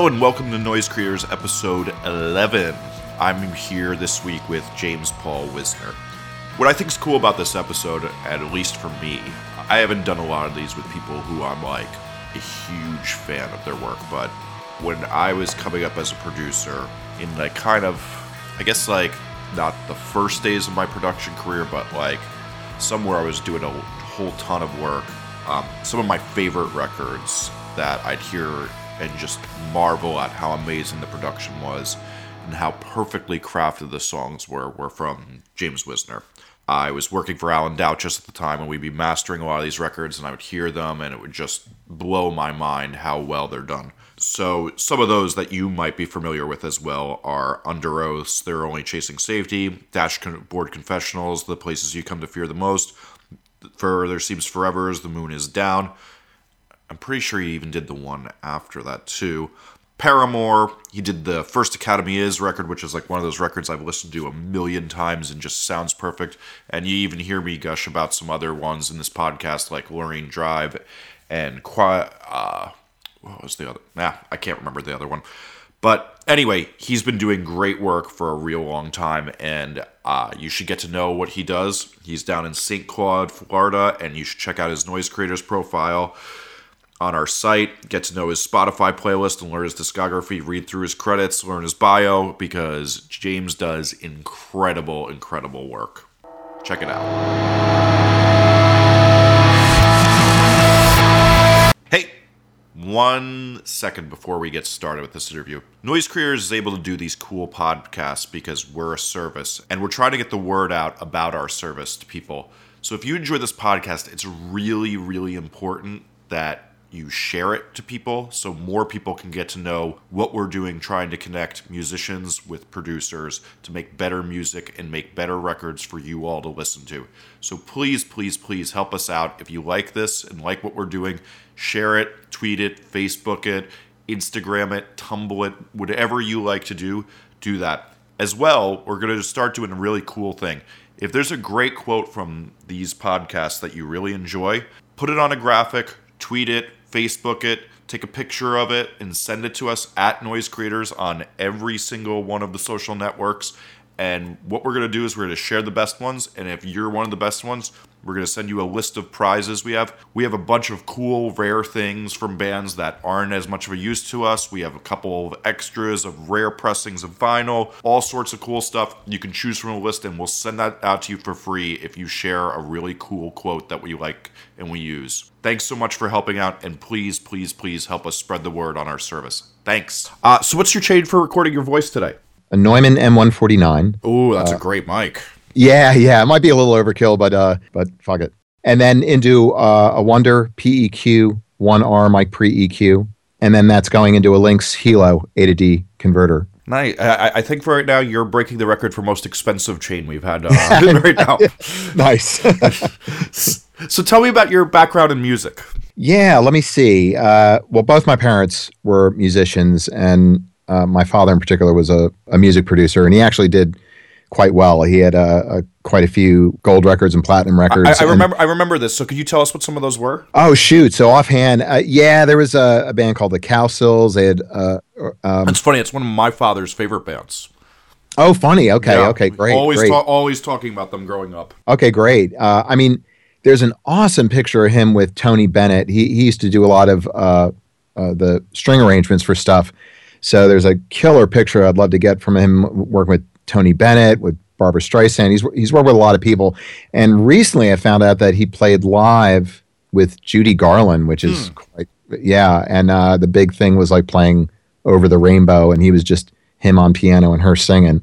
Hello and welcome to Noise Creators episode 11. I'm here this week with James Paul Wisner. What I think is cool about this episode, at least for me, I haven't done a lot of these with people who I'm like a huge fan of their work, but when I was coming up as a producer in like kind of, I guess like not the first days of my production career, but like somewhere I was doing a whole ton of work. Um, some of my favorite records that I'd hear and just marvel at how amazing the production was and how perfectly crafted the songs were were from James Wisner. I was working for Alan Douches at the time, and we'd be mastering a lot of these records, and I would hear them, and it would just blow my mind how well they're done. So, some of those that you might be familiar with as well are Underoath's, They're Only Chasing Safety, Dashboard Confessionals, The Places You Come to Fear the Most, Further Seems Forever's The Moon is Down, I'm pretty sure he even did the one after that too. Paramore, he did the first Academy Is record, which is like one of those records I've listened to a million times and just sounds perfect. And you even hear me gush about some other ones in this podcast, like Lorene Drive and Quiet. Uh, what was the other? Nah, I can't remember the other one. But anyway, he's been doing great work for a real long time, and uh, you should get to know what he does. He's down in St. Cloud, Florida, and you should check out his Noise Creators profile on our site, get to know his Spotify playlist and learn his discography, read through his credits, learn his bio, because James does incredible, incredible work. Check it out. Hey, one second before we get started with this interview. Noise Creators is able to do these cool podcasts because we're a service and we're trying to get the word out about our service to people. So if you enjoy this podcast, it's really, really important that you share it to people so more people can get to know what we're doing trying to connect musicians with producers to make better music and make better records for you all to listen to. So please, please, please help us out. If you like this and like what we're doing, share it, tweet it, Facebook it, Instagram it, Tumble it, whatever you like to do, do that. As well, we're going to start doing a really cool thing. If there's a great quote from these podcasts that you really enjoy, put it on a graphic, tweet it, Facebook it, take a picture of it, and send it to us at Noise Creators on every single one of the social networks. And what we're going to do is we're going to share the best ones. And if you're one of the best ones, we're going to send you a list of prizes we have. We have a bunch of cool, rare things from bands that aren't as much of a use to us. We have a couple of extras of rare pressings of vinyl, all sorts of cool stuff. You can choose from a list, and we'll send that out to you for free if you share a really cool quote that we like and we use. Thanks so much for helping out, and please, please, please help us spread the word on our service. Thanks. Uh, so, what's your chain for recording your voice today? A Neumann M149. Oh, that's uh, a great mic. Yeah, yeah, it might be a little overkill, but uh, but fuck it. And then into uh, a Wunder PEQ one R mic pre EQ, and then that's going into a Lynx Hilo A to D converter. Nice. I, I, think for right now you're breaking the record for most expensive chain we've had uh, right now. nice. so tell me about your background in music. Yeah, let me see. Uh, well, both my parents were musicians, and uh, my father in particular was a, a music producer, and he actually did quite well. He had uh, a, quite a few gold records and platinum records. I, I remember. I remember this. So could you tell us what some of those were? Oh shoot! So offhand, uh, yeah, there was a, a, band called the Cowsills. They had. Uh, um, it's funny. It's one of my father's favorite bands. Oh, funny. Okay. Yeah, okay. Great. Always, great. Ta- always talking about them growing up. Okay. Great. Uh, I mean, there's an awesome picture of him with Tony Bennett. He he used to do a lot of uh, uh, the string arrangements for stuff. So there's a killer picture I'd love to get from him working with Tony Bennett, with Barbra Streisand. He's he's worked with a lot of people, and recently I found out that he played live with Judy Garland, which is hmm. quite yeah. And uh, the big thing was like playing over the rainbow, and he was just him on piano and her singing.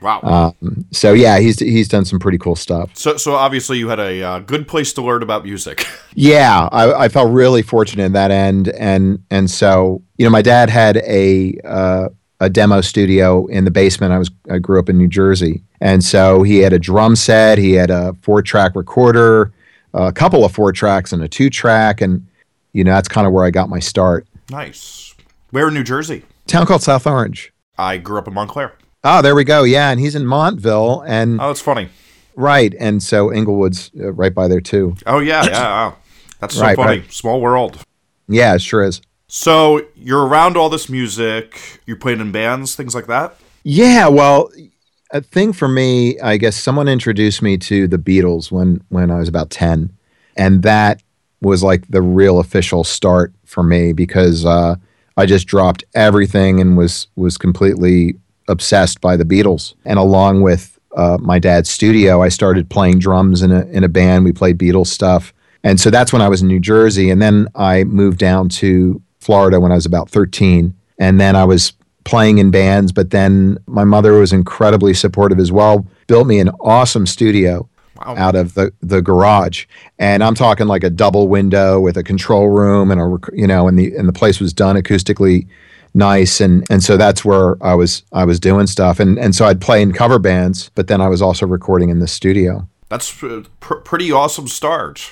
Wow. Um, so yeah, he's he's done some pretty cool stuff. So so obviously you had a uh, good place to learn about music. yeah, I, I, felt really fortunate in that end, and and so you know my dad had a uh, a demo studio in the basement. I was I grew up in New Jersey, and so he had a drum set, he had a four track recorder, a couple of four tracks, and a two track, and you know that's kind of where I got my start. Nice. Where in New Jersey? town called South Orange. I grew up in Montclair. Oh, there we go. Yeah, and he's in Montville, and oh, that's funny. Right, and so Englewood's uh, right by there too. Oh yeah, yeah. That's so right, funny. Right. Small world. Yeah, it sure is. So you're around all this music. You played in bands, things like that. Yeah, well, a thing for me, I guess someone introduced me to the Beatles when when I was about ten, and that was like the real official start for me because uh, I just dropped everything and was was completely obsessed by the Beatles. And along with uh, my dad's studio, I started playing drums in a in a band. We played Beatles stuff, and so that's when I was in New Jersey. And then I moved down to Florida when I was about thirteen, and then I was playing in bands. But then my mother was incredibly supportive as well. Built me an awesome studio wow. out of the the garage, and I'm talking like a double window with a control room and a you know, and the and the place was done acoustically nice and and so that's where I was I was doing stuff and and so I'd play in cover bands but then I was also recording in the studio. That's pr- pretty awesome start.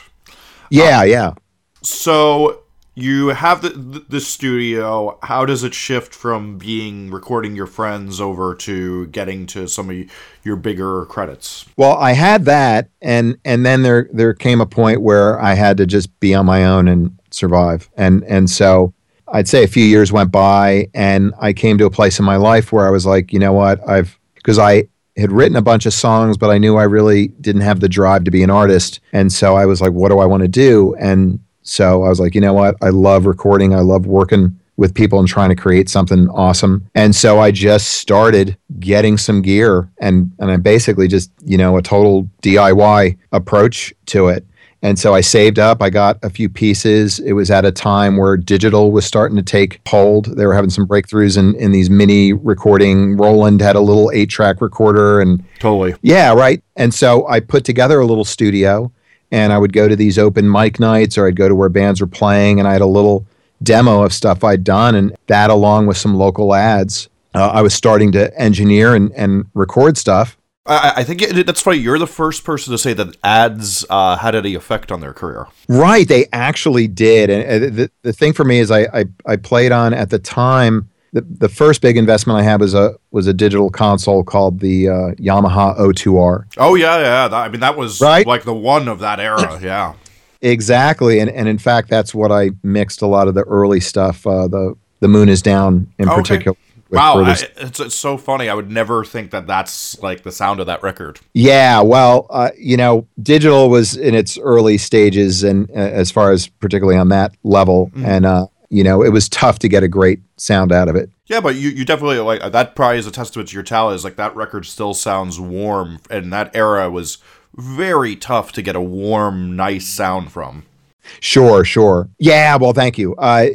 Yeah, um, yeah. So you have the, the studio. How does it shift from being recording your friends over to getting to some of your bigger credits? Well i had that and and then there there came a point where i had to just be on my own and survive. And and so i'd say a few years went by and i came to a place in my life where i was like you know what? I've because i had written a bunch of songs but i knew i really didn't have the drive to be an artist. And so i was like what do i want to do? And so I was like, you know what? I love recording. I love working with people and trying to create something awesome. And so I just started getting some gear and and I basically just, you know, a total DIY approach to it. And so I saved up, I got a few pieces. It was at a time where digital was starting to take hold. They were having some breakthroughs in, in these mini recording. Roland had a little eight track recorder and totally. Yeah, right. And so I put together a little studio and I would go to these open mic nights or I'd go to where bands were playing and I had a little demo of stuff I'd done and that along with some local ads. Uh, I was starting to engineer and, and record stuff. I, I think it, that's funny. You're the first person to say that ads uh, had any effect on their career. Right, they actually did. And the, the thing for me is, I, I, I played on at the time the, the first big investment I had was a was a digital console called the uh, Yamaha O2R. Oh yeah, yeah. That, I mean, that was right? like the one of that era. Yeah, exactly. And and in fact, that's what I mixed a lot of the early stuff. Uh, the the Moon is Down in okay. particular. Wow, I, it's, it's so funny. I would never think that that's like the sound of that record. Yeah, well, uh, you know, digital was in its early stages, and uh, as far as particularly on that level, mm-hmm. and uh, you know, it was tough to get a great sound out of it. Yeah, but you, you definitely like that. Probably is a testament to your talent. Is like that record still sounds warm, and that era was very tough to get a warm, nice sound from. Sure, sure. Yeah, well, thank you. Uh,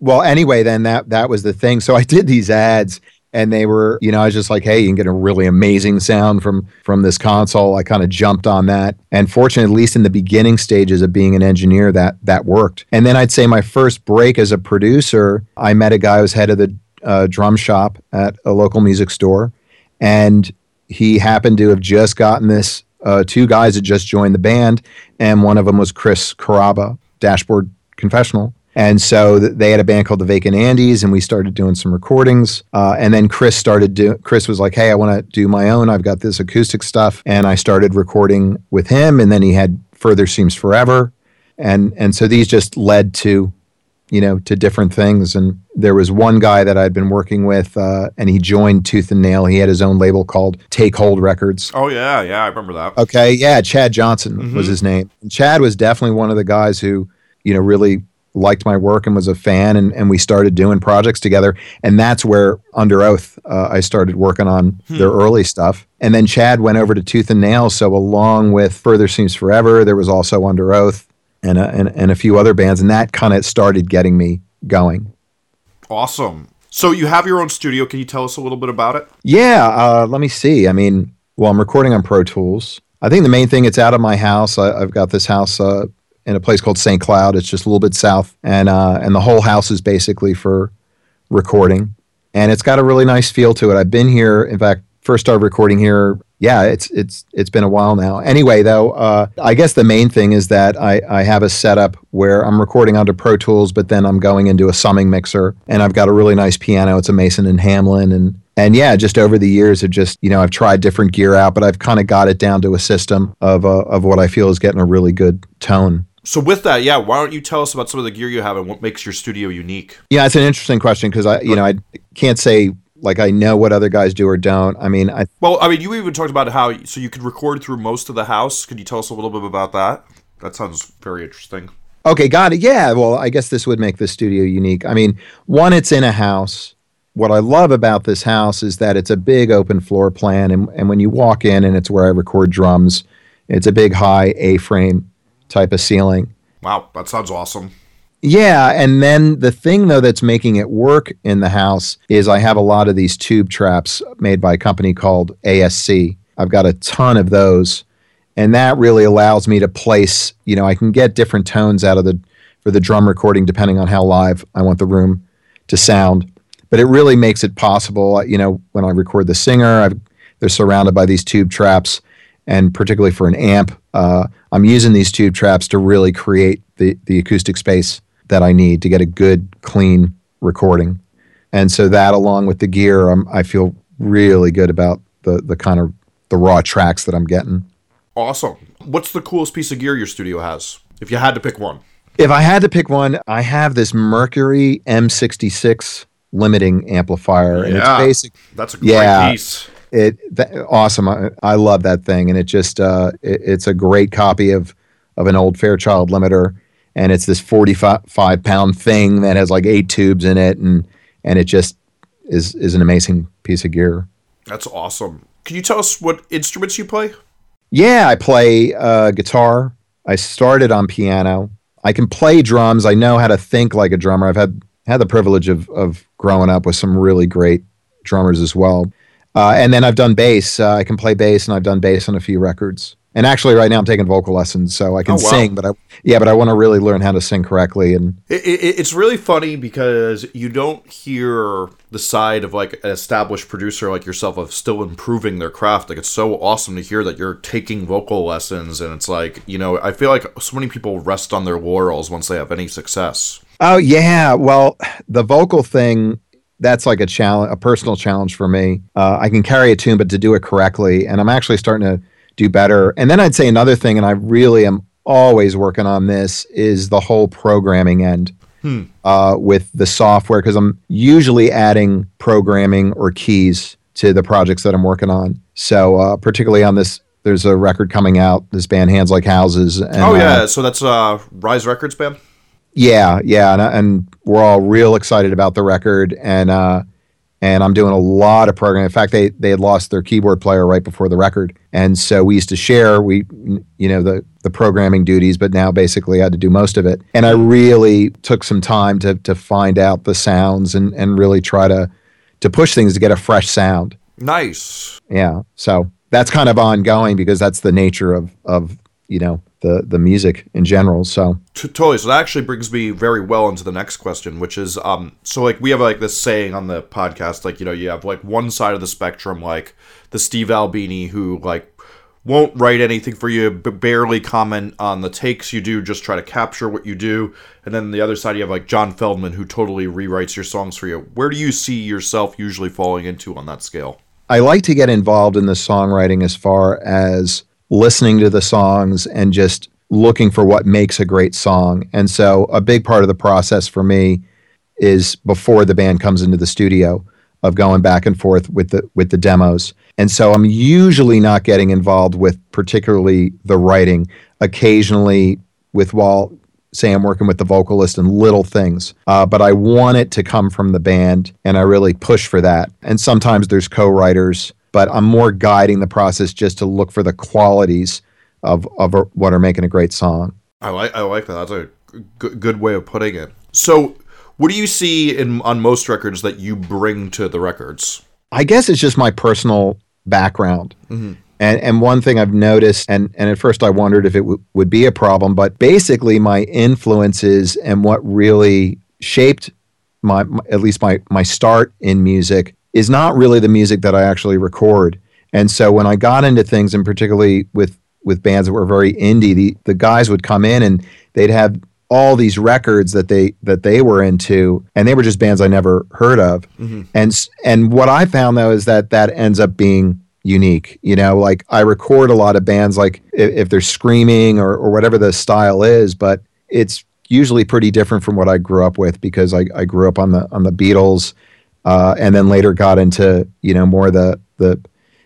well, anyway, then that that was the thing. So I did these ads, and they were, you know, I was just like, hey, you can get a really amazing sound from from this console. I kind of jumped on that, and fortunately, at least in the beginning stages of being an engineer, that that worked. And then I'd say my first break as a producer, I met a guy who was head of the uh, drum shop at a local music store, and he happened to have just gotten this. Uh, two guys had just joined the band, and one of them was Chris Carrabba, Dashboard Confessional and so they had a band called the Vacant Andes, and we started doing some recordings. Uh, and then Chris started do. Chris was like, "Hey, I want to do my own. I've got this acoustic stuff," and I started recording with him. And then he had Further Seems Forever, and and so these just led to, you know, to different things. And there was one guy that I'd been working with, uh, and he joined Tooth and Nail. He had his own label called Take Hold Records. Oh yeah, yeah, I remember that. Okay, yeah, Chad Johnson mm-hmm. was his name. And Chad was definitely one of the guys who, you know, really liked my work and was a fan, and, and we started doing projects together. And that's where Underoath uh, I started working on hmm. their early stuff. And then Chad went over to Tooth and Nail. So along with Further Seems Forever, there was also Underoath and a, and, and a few other bands, and that kind of started getting me going. Awesome. So you have your own studio. Can you tell us a little bit about it? Yeah. Uh, let me see. I mean, well, I'm recording on Pro Tools. I think the main thing it's out of my house. I, have got this house uh, in a place called St. Cloud. It's just a little bit south, and uh, and the whole house is basically for recording, and it's got a really nice feel to it. I've been here, in fact, first started recording here. Yeah, it's it's it's been a while now. Anyway, though, uh, I guess the main thing is that I I have a setup where I'm recording onto Pro Tools, but then I'm going into a summing mixer, and I've got a really nice piano. It's a Mason and Hamlin, and and yeah, just over the years, have just you know I've tried different gear out, but I've kind of got it down to a system of uh, of what I feel is getting a really good tone. So with that, yeah, why don't you tell us about some of the gear you have and what makes your studio unique? Yeah, it's an interesting question because I, you know, I can't say like I know what other guys do or don't. I mean, I well, I mean, you even talked about how so you could record through most of the house. Could you tell us a little bit about that? That sounds very interesting. Okay, got it. Yeah, well, I guess this would make the studio unique. I mean, one, it's in a house. What I love about this house is that it's a big open floor plan, and, and when you walk in, and it's where I record drums, it's a big high A frame type of ceiling. Wow, that sounds awesome. Yeah, and then the thing though that's making it work in the house is I have a lot of these tube traps made by a company called ASC. I've got a ton of those, and that really allows me to place. You know, I can get different tones out of the for the drum recording depending on how live I want the room to sound. But it really makes it possible. You know, when I record the singer, I've, they're surrounded by these tube traps, and particularly for an amp, uh, I'm using these tube traps to really create the the acoustic space that I need to get a good, clean recording. And so that, along with the gear, I'm, I feel really good about the the kind of the raw tracks that I'm getting. Awesome. What's the coolest piece of gear your studio has? If you had to pick one. If I had to pick one, I have this Mercury M66 limiting amplifier, yeah, and it's basic. That's a great yeah, piece. It that, awesome. I, I, love that thing, and it just uh, it, it's a great copy of of an old Fairchild limiter and it's this 45 pound thing that has like eight tubes in it and and it just is is an amazing piece of gear. That's awesome. Can you tell us what instruments you play? Yeah i play uh, guitar. I started on piano. I can play drums. I know how to think like a drummer. I've had had the privilege of of growing up with some really great drummers as well uh, and then i've done bass uh, i can play bass and i've done bass on a few records and actually, right now I'm taking vocal lessons, so I can oh, wow. sing. But I, yeah, but I want to really learn how to sing correctly. And it, it, it's really funny because you don't hear the side of like an established producer like yourself of still improving their craft. Like it's so awesome to hear that you're taking vocal lessons, and it's like you know I feel like so many people rest on their laurels once they have any success. Oh yeah, well the vocal thing that's like a challenge, a personal challenge for me. Uh, I can carry a tune, but to do it correctly, and I'm actually starting to do better. And then I'd say another thing, and I really am always working on this, is the whole programming end. Hmm. Uh, with the software, because I'm usually adding programming or keys to the projects that I'm working on. So, uh, particularly on this, there's a record coming out. This band, Hands Like Houses. And, oh yeah, uh, so that's uh, Rise Records band. Yeah, yeah, and, and we're all real excited about the record, and uh, and I'm doing a lot of programming. In fact, they they had lost their keyboard player right before the record, and so we used to share we you know the the programming duties, but now basically I had to do most of it. And I really took some time to to find out the sounds and and really try to to push things to get a fresh sound. Nice. Yeah. So that's kind of ongoing because that's the nature of of you know the the music in general. So totally. So that actually brings me very well into the next question, which is um so like we have like this saying on the podcast, like you know you have like one side of the spectrum, like the Steve Albini who like won't write anything for you, but barely comment on the takes you do, just try to capture what you do. And then the other side, you have like John Feldmann, who totally rewrites your songs for you. Where do you see yourself usually falling into on that scale? I like to get involved in the songwriting as far as listening to the songs and just looking for what makes a great song. And so a big part of the process for me is before the band comes into the studio of going back and forth with the with the demos. And so I'm usually not getting involved with particularly the writing. Occasionally with while say I'm working with the vocalist and little things, uh, but I want it to come from the band, and I really push for that. And sometimes there's co-writers but I'm more guiding the process just to look for the qualities of of a, what are making a great song. I like I like that. That's a good, good way of putting it. So, what do you see in on most records that you bring to the records? I guess it's just my personal background. Mm-hmm. And, and one thing I've noticed, and, and at first I wondered if it w- would be a problem, but basically my influences and what really shaped my, my, at least my my start in music is not really the music that I actually record. And so when I got into things, and particularly with with bands that were very indie, the the guys would come in and they'd have all these records that they that they were into, and they were just bands I never heard of. Mm-hmm. And and what I found though is that that ends up being unique. You know, like I record a lot of bands, like if, if they're screaming or, or whatever the style is, but it's usually pretty different from what I grew up with because I, I grew up on the on the Beatles, uh, and then later got into you know more the the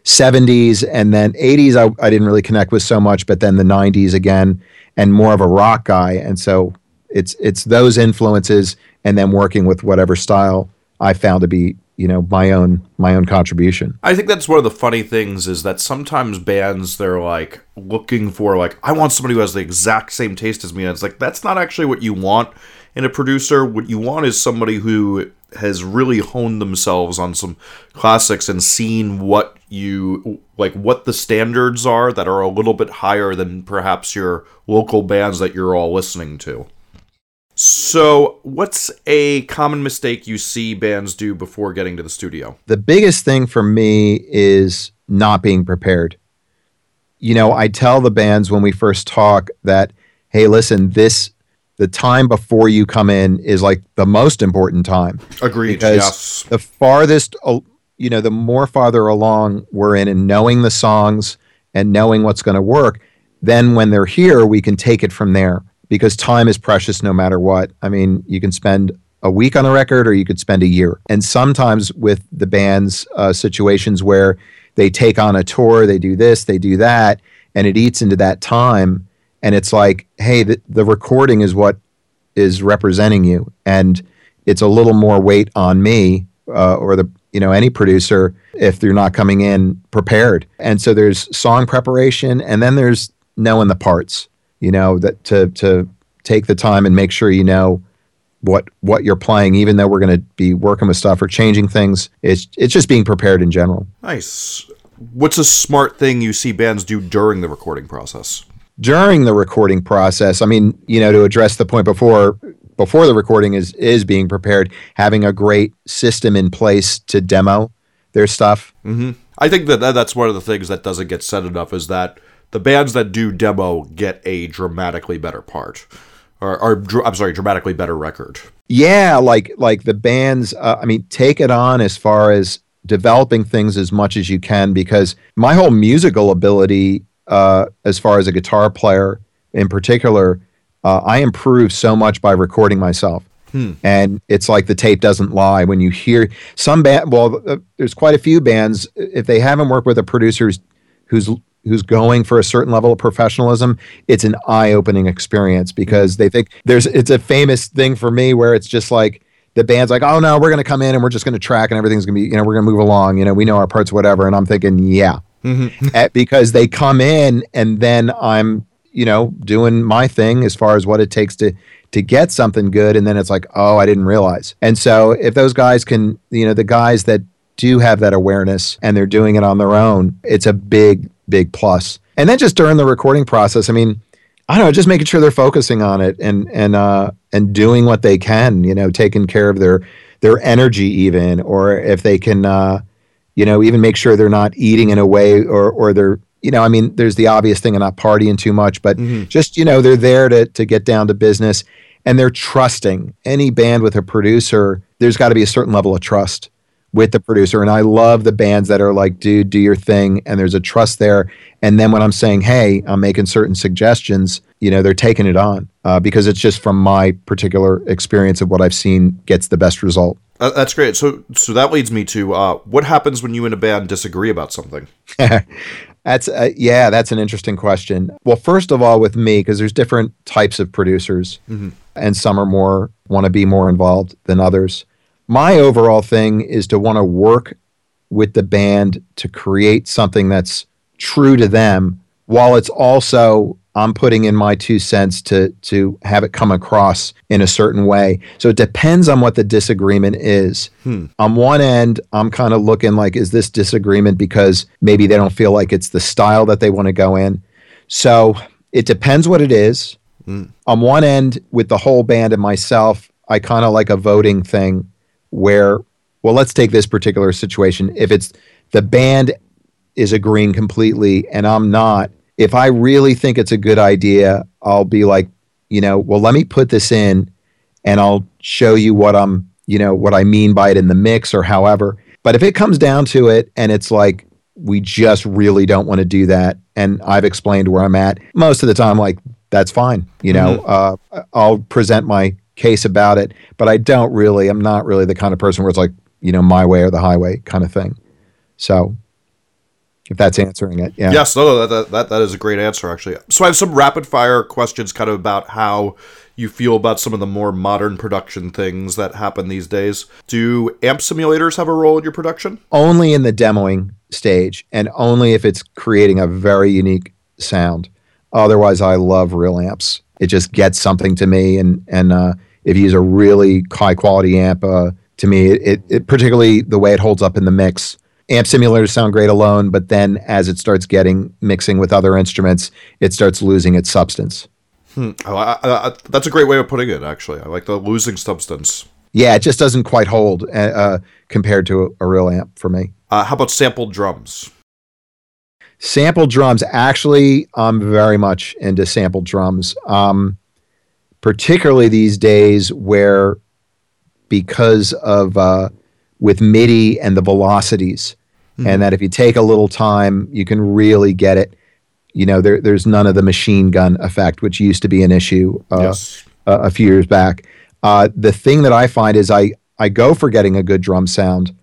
70s and then 80s I, I didn't really connect with so much but then the 90s again and more of a rock guy. And so it's it's those influences and then working with whatever style I found to be you know my own my own contribution. I think that's one of the funny things is that sometimes bands they're like looking for like I want somebody who has the exact same taste as me. And it's like that's not actually what you want in a producer what you want is somebody who has really honed themselves on some classics and seen what you like what the standards are that are a little bit higher than perhaps your local bands that you're all listening to. So, what's a common mistake you see bands do before getting to the studio? The biggest thing for me is not being prepared. You know, I tell the bands when we first talk that, hey, listen, this the time before you come in is like the most important time. Agreed. Because yes. the farthest, you know, the more farther along we're in and knowing the songs and knowing what's going to work, then when they're here, we can take it from there because time is precious no matter what. I mean, you can spend a week on a record or you could spend a year. And sometimes with the band's uh, situations where they take on a tour, they do this, they do that, and it eats into that time and it's like, hey, the, the recording is what is representing you, and it's a little more weight on me uh, or the you know any producer if they're not coming in prepared. And so there's song preparation, and then there's knowing the parts. You know that to to take the time and make sure you know what what you're playing, even though we're going to be working with stuff or changing things. It's it's just being prepared in general. Nice. What's a smart thing you see bands do during the recording process? During the recording process, I mean, you know, to address the point before before the recording is is being prepared, having a great system in place to demo their stuff. Mm-hmm. I think that that's one of the things that doesn't get said enough is that the bands that do demo get a dramatically better part, or, or I'm sorry, dramatically better record. Yeah, like like the bands. Uh, I mean, take it on as far as developing things as much as you can because my whole musical ability uh, as far as a guitar player in particular, uh, I improve so much by recording myself. Hmm. And it's like the tape doesn't lie when you hear some band. Well, uh, there's quite a few bands. If they haven't worked with a producer who's, who's who's going for a certain level of professionalism, it's an eye-opening experience because they think there's. It's a famous thing for me where it's just like the band's like, oh no, we're going to come in and we're just going to track and everything's going to be, you know, we're going to move along. You know, we know our parts, whatever. And I'm thinking, yeah, mm-hmm. at, because they come in and then I'm, you know, doing my thing as far as what it takes to to get something good and then it's like, "Oh, I didn't realize." And so if those guys can, you know, the guys that do have that awareness and they're doing it on their own, it's a big big plus. And then just during the recording process, I mean, I don't know, just making sure they're focusing on it and and uh and doing what they can, you know, taking care of their their energy even or if they can uh you know, even make sure they're not eating in a way or or they're you know, I mean, there's the obvious thing of not partying too much, but mm-hmm. just you know, they're there to to get down to business and they're trusting. Any band with a producer, there's got to be a certain level of trust with the producer. And I love the bands that are like, dude, do your thing. And there's a trust there. And then when I'm saying, hey, I'm making certain suggestions, you know, they're taking it on uh, because it's just from my particular experience of what I've seen gets the best result. Uh, that's great. So, so that leads me to uh, what happens when you and a band disagree about something. that's uh, yeah, that's an interesting question. Well, first of all, with me, because there's different types of producers, mm-hmm. and some are more want to be more involved than others. My overall thing is to want to work with the band to create something that's true to them, while it's also I'm putting in my two cents to to have it come across in a certain way. So it depends on what the disagreement is. Hmm. On one end, I'm kind of looking like, is this disagreement because maybe they don't feel like it's the style that they want to go in? So it depends what it is. Hmm. On one end, with the whole band and myself, I kind of like a voting thing where, well, let's take this particular situation. If it's the band is agreeing completely and I'm not, if I really think it's a good idea, I'll be like, you know, well, let me put this in and I'll show you what I'm, you know, what I mean by it in the mix or however. But if it comes down to it and it's like, we just really don't want to do that. And I've explained where I'm at. Most of the time, like, that's fine. You know, mm-hmm. uh, I'll present my case about it, but I don't really, I'm not really the kind of person where it's like, you know, my way or the highway kind of thing. So if that's answering it. Yeah. Yes, no, that, that, that is a great answer, actually. So I have some rapid fire questions kind of about how you feel about some of the more modern production things that happen these days. Do amp simulators have a role in your production? Only in the demoing stage and only if it's creating a very unique sound. Otherwise, I love real amps. It just gets something to me. And, and uh, if you use a really high quality amp, uh, to me, it, it particularly the way it holds up in the mix amp simulators sound great alone, but then as it starts getting mixing with other instruments, it starts losing its substance. Hmm. I, I, I, that's a great way of putting it. Actually, I like the losing substance. Yeah, it just doesn't quite hold uh, uh compared to a, a, real amp for me. Uh, how about sampled drums? Sampled drums. Actually, I'm very much into sampled drums. Um, particularly these days where because of uh, with MIDI and the velocities, mm-hmm. and that if you take a little time, you can really get it. You know, there, there's none of the machine gun effect, which used to be an issue uh, yes. a, a, few years back. Uh, the thing that I find is I, I go for getting a good drum sound,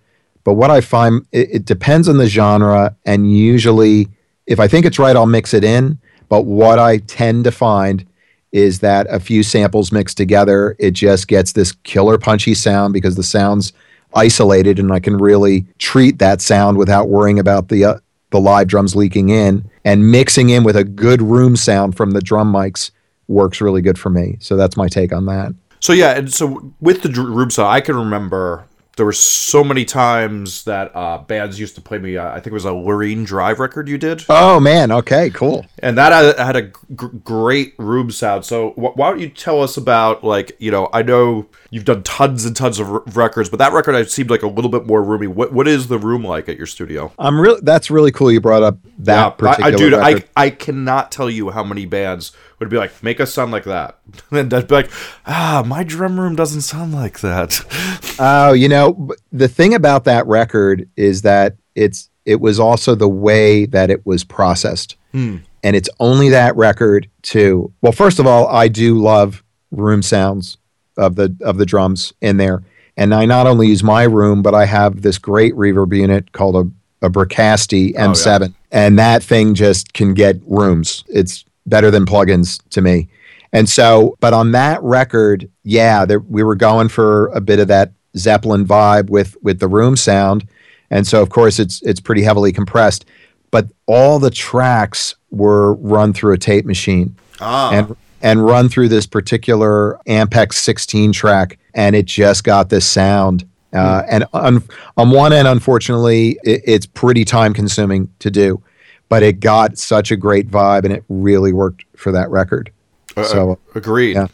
but what I find, it, it depends on the genre, and usually, if I think it's right, I'll mix it in. But what I tend to find is that a few samples mixed together, it just gets this killer punchy sound because the sounds isolated and I can really treat that sound without worrying about the uh, the live drums leaking in and mixing in with a good room sound from the drum mics works really good for me. So that's my take on that. So yeah, and so with the room sound, I can remember there were so many times that uh, bands used to play me. Uh, I think it was a Lorene Drive record you did. Oh man, okay, cool. And that had, had a g- great room sound. So wh- why don't you tell us about like you know I know you've done tons and tons of r- records, but that record I seemed like a little bit more roomy. What what is the room like at your studio? I'm really that's really cool. You brought up that yeah, particular. I, I, dude, record. I I cannot tell you how many bands would be like, make us sound like that. and I'd be like, ah, my drum room doesn't sound like that. Oh, you know, the thing about that record is that it's it was also the way that it was processed. Hmm. And it's only that record too. Well, first of all, I do love room sounds of the of the drums in there. And I not only use my room, but I have this great reverb unit called a, a Bricasti M7. Oh, yeah. And that thing just can get rooms. It's better than plugins to me. And so, but on that record, yeah, there, we were going for a bit of that Zeppelin vibe with with the room sound, and so of course it's it's pretty heavily compressed. But all the tracks were run through a tape machine, ah. and and run through this particular Ampex 16 track, and it just got this sound. Uh, hmm. and on, on one end, unfortunately, it, it's pretty time consuming to do but it got such a great vibe and it really worked for that record. Uh, so agreed. Yeah.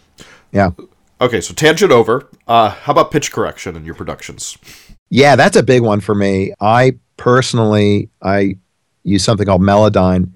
Yeah. Okay, so tangent over. Uh, how about pitch correction in your productions? Yeah, that's a big one for me. I personally I use something called Melodyne,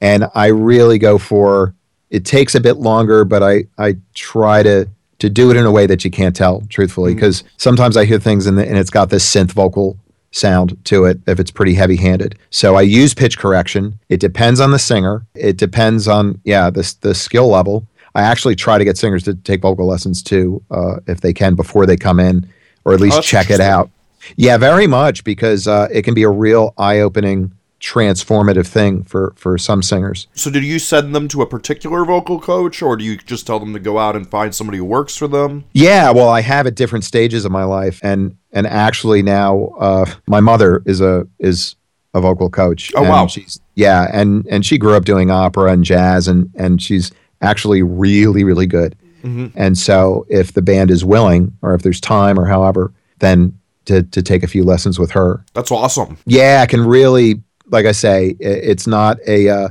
and I really go for. It takes a bit longer, but I I try to to do it in a way that you can't tell, truthfully, because mm-hmm. sometimes I hear things and, the, and it's got this synth vocal sound to it if it's pretty heavy handed. So I use pitch correction. It depends on the singer. It depends on, yeah, the, the skill level. I actually try to get singers to take vocal lessons too, uh, if they can, before they come in, or at least oh, check it out. Yeah, very much because uh, it can be a real eye opening transformative thing for for some singers. So do you send them to a particular vocal coach or do you just tell them to go out and find somebody who works for them? Yeah, well, I have at different stages of my life and and actually now uh, my mother is a is a vocal coach. Oh wow. She's yeah, and and she grew up doing opera and jazz and and she's actually really really good. Mm-hmm. And so if the band is willing or if there's time or however, then to, to take a few lessons with her. That's awesome. Yeah, I can really like I say, it's not a, uh,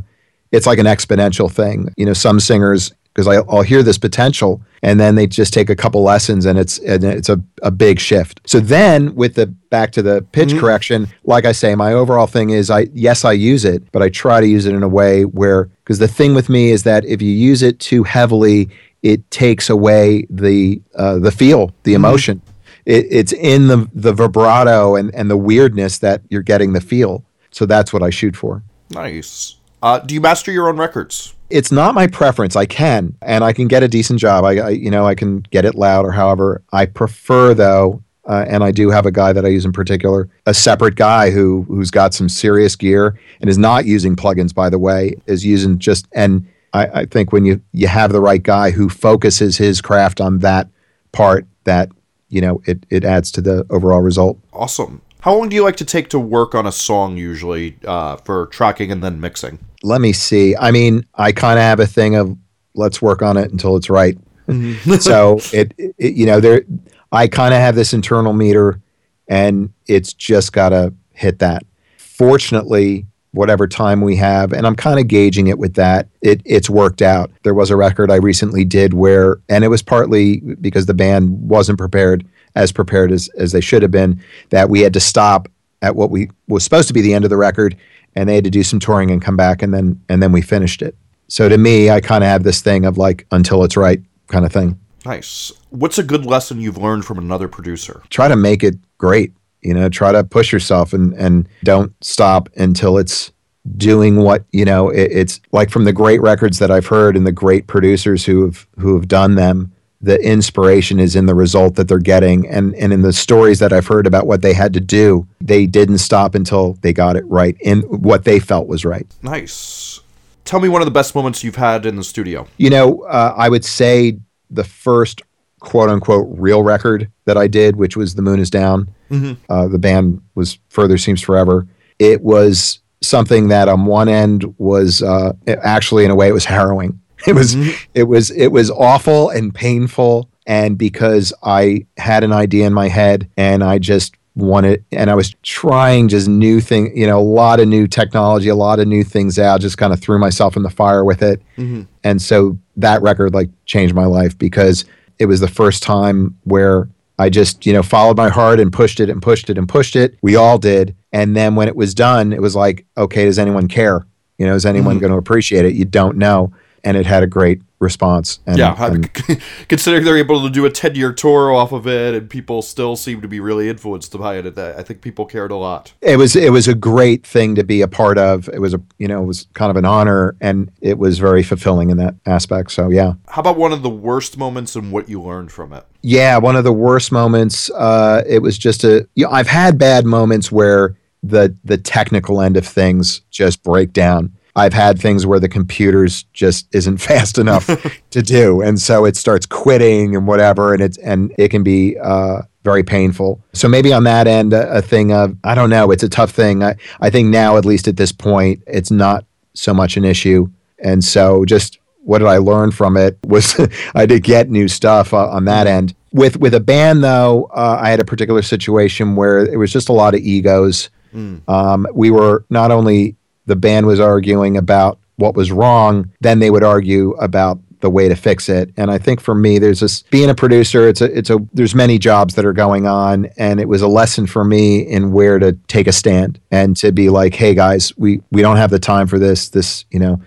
it's like an exponential thing. You know, some singers, because I'll hear this potential and then they just take a couple lessons and it's and it's a, a big shift. So then with the back to the pitch mm-hmm. correction, like I say, my overall thing is I yes, I use it, but I try to use it in a way where because the thing with me is that if you use it too heavily, it takes away the uh, the feel, the mm-hmm. emotion. It, it's in the the vibrato and, and the weirdness that you're getting the feel. So that's what I shoot for. Nice. Uh, do you master your own records? It's not my preference. I can, and I can get a decent job. I, I you know, I can get it loud or however. I prefer though, uh, and I do have a guy that I use in particular, a separate guy who who's got some serious gear and is not using plugins. By the way, is using just and I, I think when you you have the right guy who focuses his craft on that part, that you know, it it adds to the overall result. Awesome. How long do you like to take to work on a song usually uh, for tracking and then mixing? Let me see. I mean, I kind of have a thing of let's work on it until it's right. Mm-hmm. so it, it, you know, there, I kind of have this internal meter, and it's just got to hit that. Fortunately, whatever time we have, and I'm kind of gauging it with that. It it's worked out. There was a record I recently did where, and it was partly because the band wasn't prepared as prepared as as they should have been. That we had to stop at what we was supposed to be the end of the record, and they had to do some touring and come back, and then and then we finished it. So to me, I kind of have this thing of like until it's right kind of thing. Nice. What's a good lesson you've learned from another producer? Try to make it great you know try to push yourself and and don't stop until it's doing what you know it, it's like from the great records that i've heard and the great producers who have who have done them the inspiration is in the result that they're getting and and in the stories that i've heard about what they had to do they didn't stop until they got it right in what they felt was right nice tell me one of the best moments you've had in the studio you know uh, i would say the first quote unquote real record that i did which was the moon is down Mm-hmm. Uh, the band was Further Seems Forever. It was something that on one end was uh, actually in a way it was harrowing. It was mm-hmm. it was it was awful and painful, and because I had an idea in my head and I just wanted and I was trying just new thing, you know, a lot of new technology, a lot of new things out. Just kind of threw myself in the fire with it, mm-hmm. and so that record like changed my life because it was the first time where I just, you know, followed my heart and pushed it and pushed it and pushed it. We all did. And then when it was done, it was like, okay, does anyone care? You know, is anyone mm-hmm. going to appreciate it? You don't know. And it had a great response. And, yeah, and, considering they're able to do a ten year tour off of it, and people still seem to be really influenced by it. I think people cared a lot. It was it was a great thing to be a part of. It was a you know it was kind of an honor, and it was very fulfilling in that aspect. So yeah. How about one of the worst moments and what you learned from it? Yeah, one of the worst moments. Uh, it was just a. You know, I've had bad moments where the the technical end of things just break down I've had things where the computers just isn't fast enough to do, and so it starts quitting and whatever, and it's and it can be uh, very painful. So maybe on that end, a, a, thing of I don't know, it's a tough thing. I, I think now, at least at this point, it's not so much an issue, and so just what did I learn from it was I did get new stuff uh, on that end. With with a band though, uh, I had a particular situation where it was just a lot of egos. Mm. Um, we were not only the band was arguing about what was wrong, then they would argue about the way to fix it. And I think for me, there's this being a producer, it's a it's a there's many jobs that are going on. And it was a lesson for me in where to take a stand and to be like, hey guys, we we don't have the time for this. This, you know,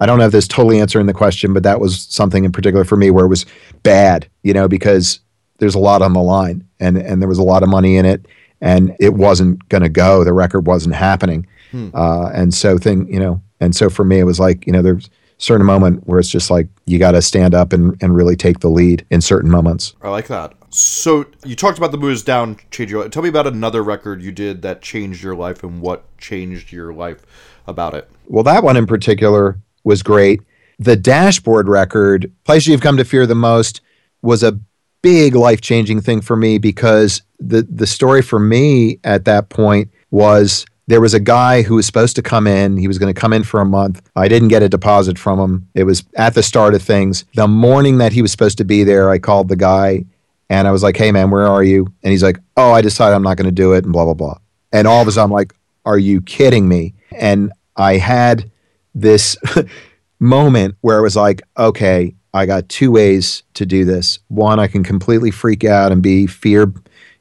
I don't have this totally answering the question, but that was something in particular for me where it was bad, you know, because there's a lot on the line and and there was a lot of money in it and it wasn't gonna go. The record wasn't happening. Hmm. Uh, and so thing, you know, and so for me, it was like, you know, there's a certain moment where it's just like you got to stand up and, and really take the lead in certain moments. I like that. So you talked about the Moon's Down change your life. Tell me about another record you did that changed your life and what changed your life about it. Well, that one in particular was great. The dashboard record, Place You've Come to Fear the Most, was a big life changing thing for me because the the story for me at that point was there was a guy who was supposed to come in. He was going to come in for a month. I didn't get a deposit from him. It was at the start of things. The morning that he was supposed to be there, I called the guy and I was like, hey, man, where are you? And he's like, oh, I decided I'm not going to do it and blah, blah, blah. And all of a sudden, I'm like, are you kidding me? And I had this moment where it was like, okay, I got two ways to do this. One, I can completely freak out and be fear,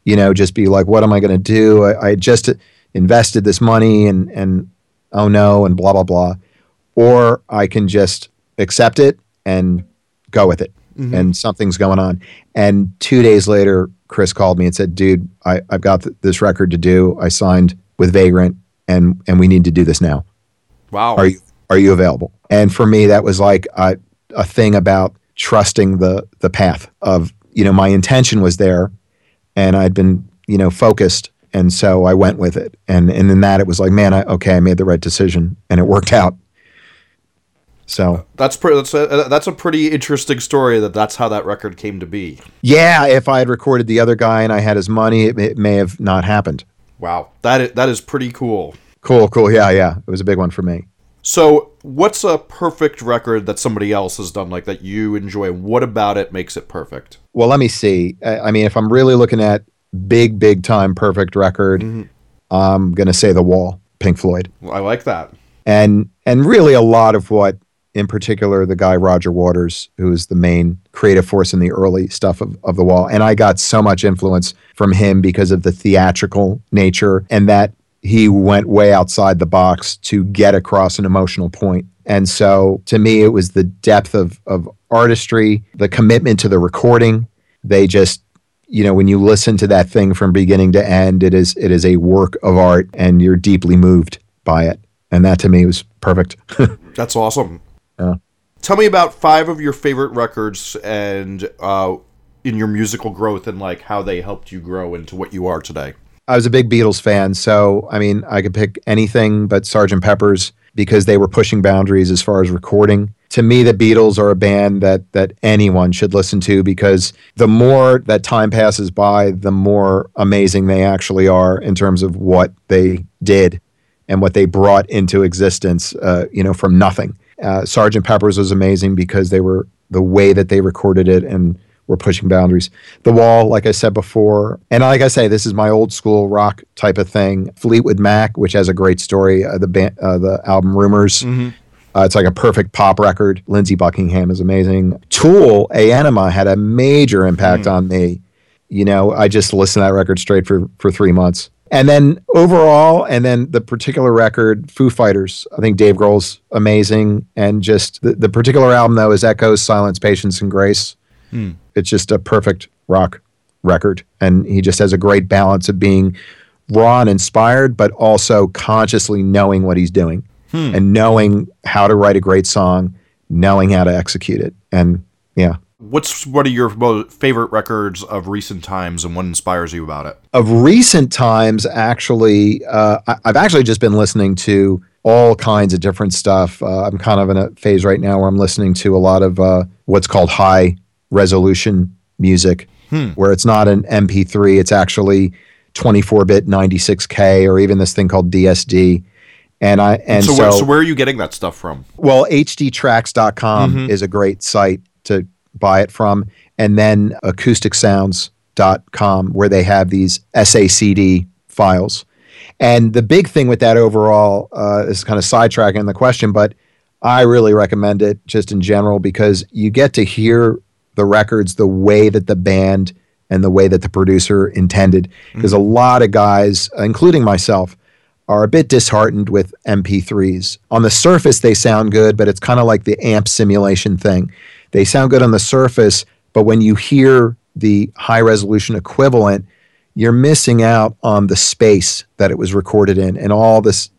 you know, just be like, what am I going to do? I, I just invested this money and and oh no and blah blah blah or i can just accept it and go with it mm-hmm. and something's going on and two days later chris called me and said dude I, i've got th- this record to do i signed with vagrant and and we need to do this now. Wow. Are you are you available? And for me, that was like a, a thing about trusting the the path of you know my intention was there, and I'd been you know focused, and so I went with it. And and in that, it was like, man, I, okay, I made the right decision, and it worked out. So that's pretty. That's a, that's a pretty interesting story. That that's how that record came to be. yeah, if I had recorded the other guy and I had his money, it, it may have not happened. Wow, that is, that is pretty cool. Cool, cool. Yeah, yeah. It was a big one for me. So, what's a perfect record that somebody else has done like that you enjoy? What about it makes it perfect? Well, let me see. I, I mean, if I'm really looking at big, big time perfect record, mm-hmm. I'm gonna say The Wall, Pink Floyd, Well, I like that. and and really a lot of what, in particular, the guy Roger Waters, who is the main creative force in the early stuff of, of The Wall, and I got so much influence from him because of the theatrical nature and that he went way outside the box to get across an emotional point. And so to me, it was the depth of, of artistry, the commitment to the recording. They just, you know, when you listen to that thing from beginning to end, it is it is a work of art and you're deeply moved by it. And that to me was perfect. That's awesome. Yeah. Tell me about five of your favorite records and uh, in your musical growth and like how they helped you grow into what you are today. I was a big Beatles fan, so I mean, I could pick anything but Sgt. Pepper's because they were pushing boundaries as far as recording. To me, the Beatles are a band that that anyone should listen to because the more that time passes by, the more amazing they actually are in terms of what they did and what they brought into existence. Uh, you know, from nothing. Uh, Sgt. Pepper's was amazing because they were the way that they recorded it and were pushing boundaries. The Wall, like I said before, and like I say, this is my old school rock type of thing. Fleetwood Mac, which has a great story. Uh, the band, uh, the album Rumors. Uh, it's like a perfect pop record. Lindsey Buckingham is amazing. Tool, Aenima had a major impact on me. You know, I just listened to that record straight for for three months. And then overall, and then the particular record, Foo Fighters. I think Dave Grohl's amazing, and just the, the particular album though is Echoes, Silence, Patience, and Grace. It's just a perfect rock record, and he just has a great balance of being raw and inspired, but also consciously knowing what he's doing and knowing how to write a great song, knowing how to execute it, and yeah. What's what are your favorite records of recent times and what inspires you about it? of recent times, actually, uh, I, I've actually just been listening to all kinds of different stuff. Uh, I'm kind of in a phase right now where I'm listening to a lot of uh, what's called high resolution music, where it's not an MP3, it's actually 24 bit 96K or even this thing called DSD. And I and so, so, where, so where are you getting that stuff from? well, hdtracks.com is a great site to buy it from. And then acousticsounds.com, where they have these SACD files. And the big thing with that overall uh, is kind of sidetracking the question, but I really recommend it just in general because you get to hear the records the way that the band and the way that the producer intended. Because a lot of guys, including myself, are a bit disheartened with MP3s. On the surface, they sound good, but it's kind of like the amp simulation thing. They sound good on the surface, but when you hear the high resolution equivalent, you're missing out on the space that it was recorded in and all this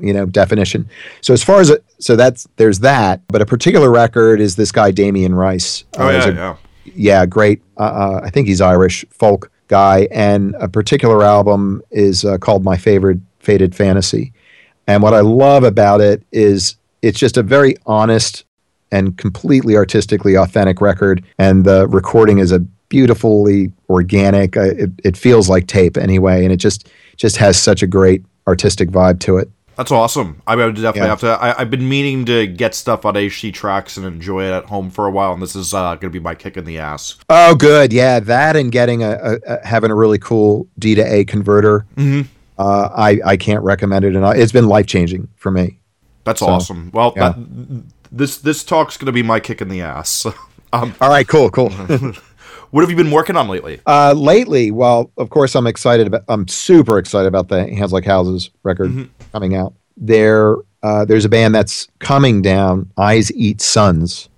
you know definition. So as far as it, so that's there's that, but a particular record is this guy Damien Rice. Oh Uh, yeah, a yeah. yeah, great. Uh, uh, I think he's Irish folk guy, and a particular album is uh, called "My Favorite Faded Fantasy." And what I love about it is it's just a very honest and completely artistically authentic record, and the recording is a beautifully organic. Uh, it, it feels like tape anyway, and it just just has such a great artistic vibe to it. That's awesome. I would definitely Yeah. have to. I, I've been meaning to get stuff on HD tracks and enjoy it at home for a while, and this is uh, going to be my kick in the ass. Oh, good. Yeah, that and getting a, a, a having a really cool D to A converter. Mm-hmm. Uh, I I can't recommend it enough. It's been life changing for me. That's awesome. Well, yeah. that, this this talk's going to be my kick in the ass. um, All right, cool, cool. what have you been working on lately? uh, lately, well, of course, I'm excited about. I'm super excited about the Hands Like Houses record coming out. There, uh, there's a band that's coming down. Eyes Eat Suns,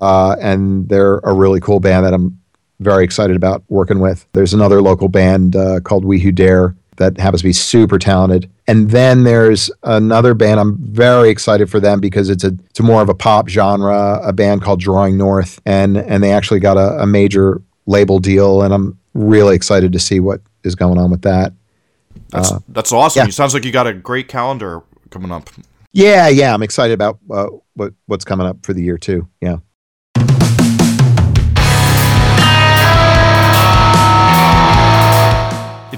uh, and they're a really cool band that I'm very excited about working with. There's another local band uh, called We Who Dare that happens to be super talented. And then there's another band. I'm very excited for them because it's a it's more of a pop genre. A band called Drawing North, and and they actually got a, a major label deal, and I'm really excited to see what is going on with that. That's uh, that's awesome. Yeah. It sounds like you got a great calendar coming up. Yeah, yeah, I'm excited about uh, what what's coming up for the year too. Yeah.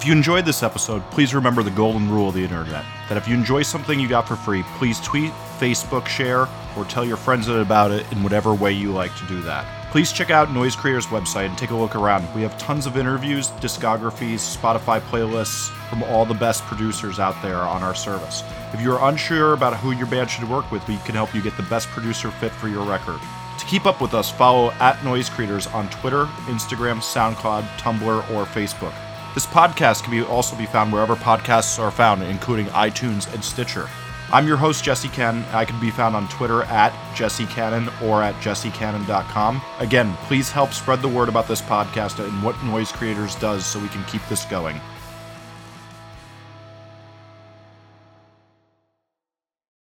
If you enjoyed this episode, please remember the golden rule of the internet that if you enjoy something you got for free, please tweet, Facebook, share, or tell your friends about it in whatever way you like to do that. Please check out Noise Creators website and take a look around. We have tons of interviews, discographies, Spotify playlists from all the best producers out there on our service. If you're unsure about who your band should work with, we can help you get the best producer fit for your record. To keep up with us, follow at Noise Creators on Twitter, Instagram, SoundCloud, Tumblr, or Facebook. This podcast can be also be found wherever podcasts are found, including iTunes and Stitcher. I'm your host, Jesse Cannon. I can be found on Twitter at Jesse Cannon or at jessecannon.com. Again, please help spread the word about this podcast and what Noise Creators does so we can keep this going.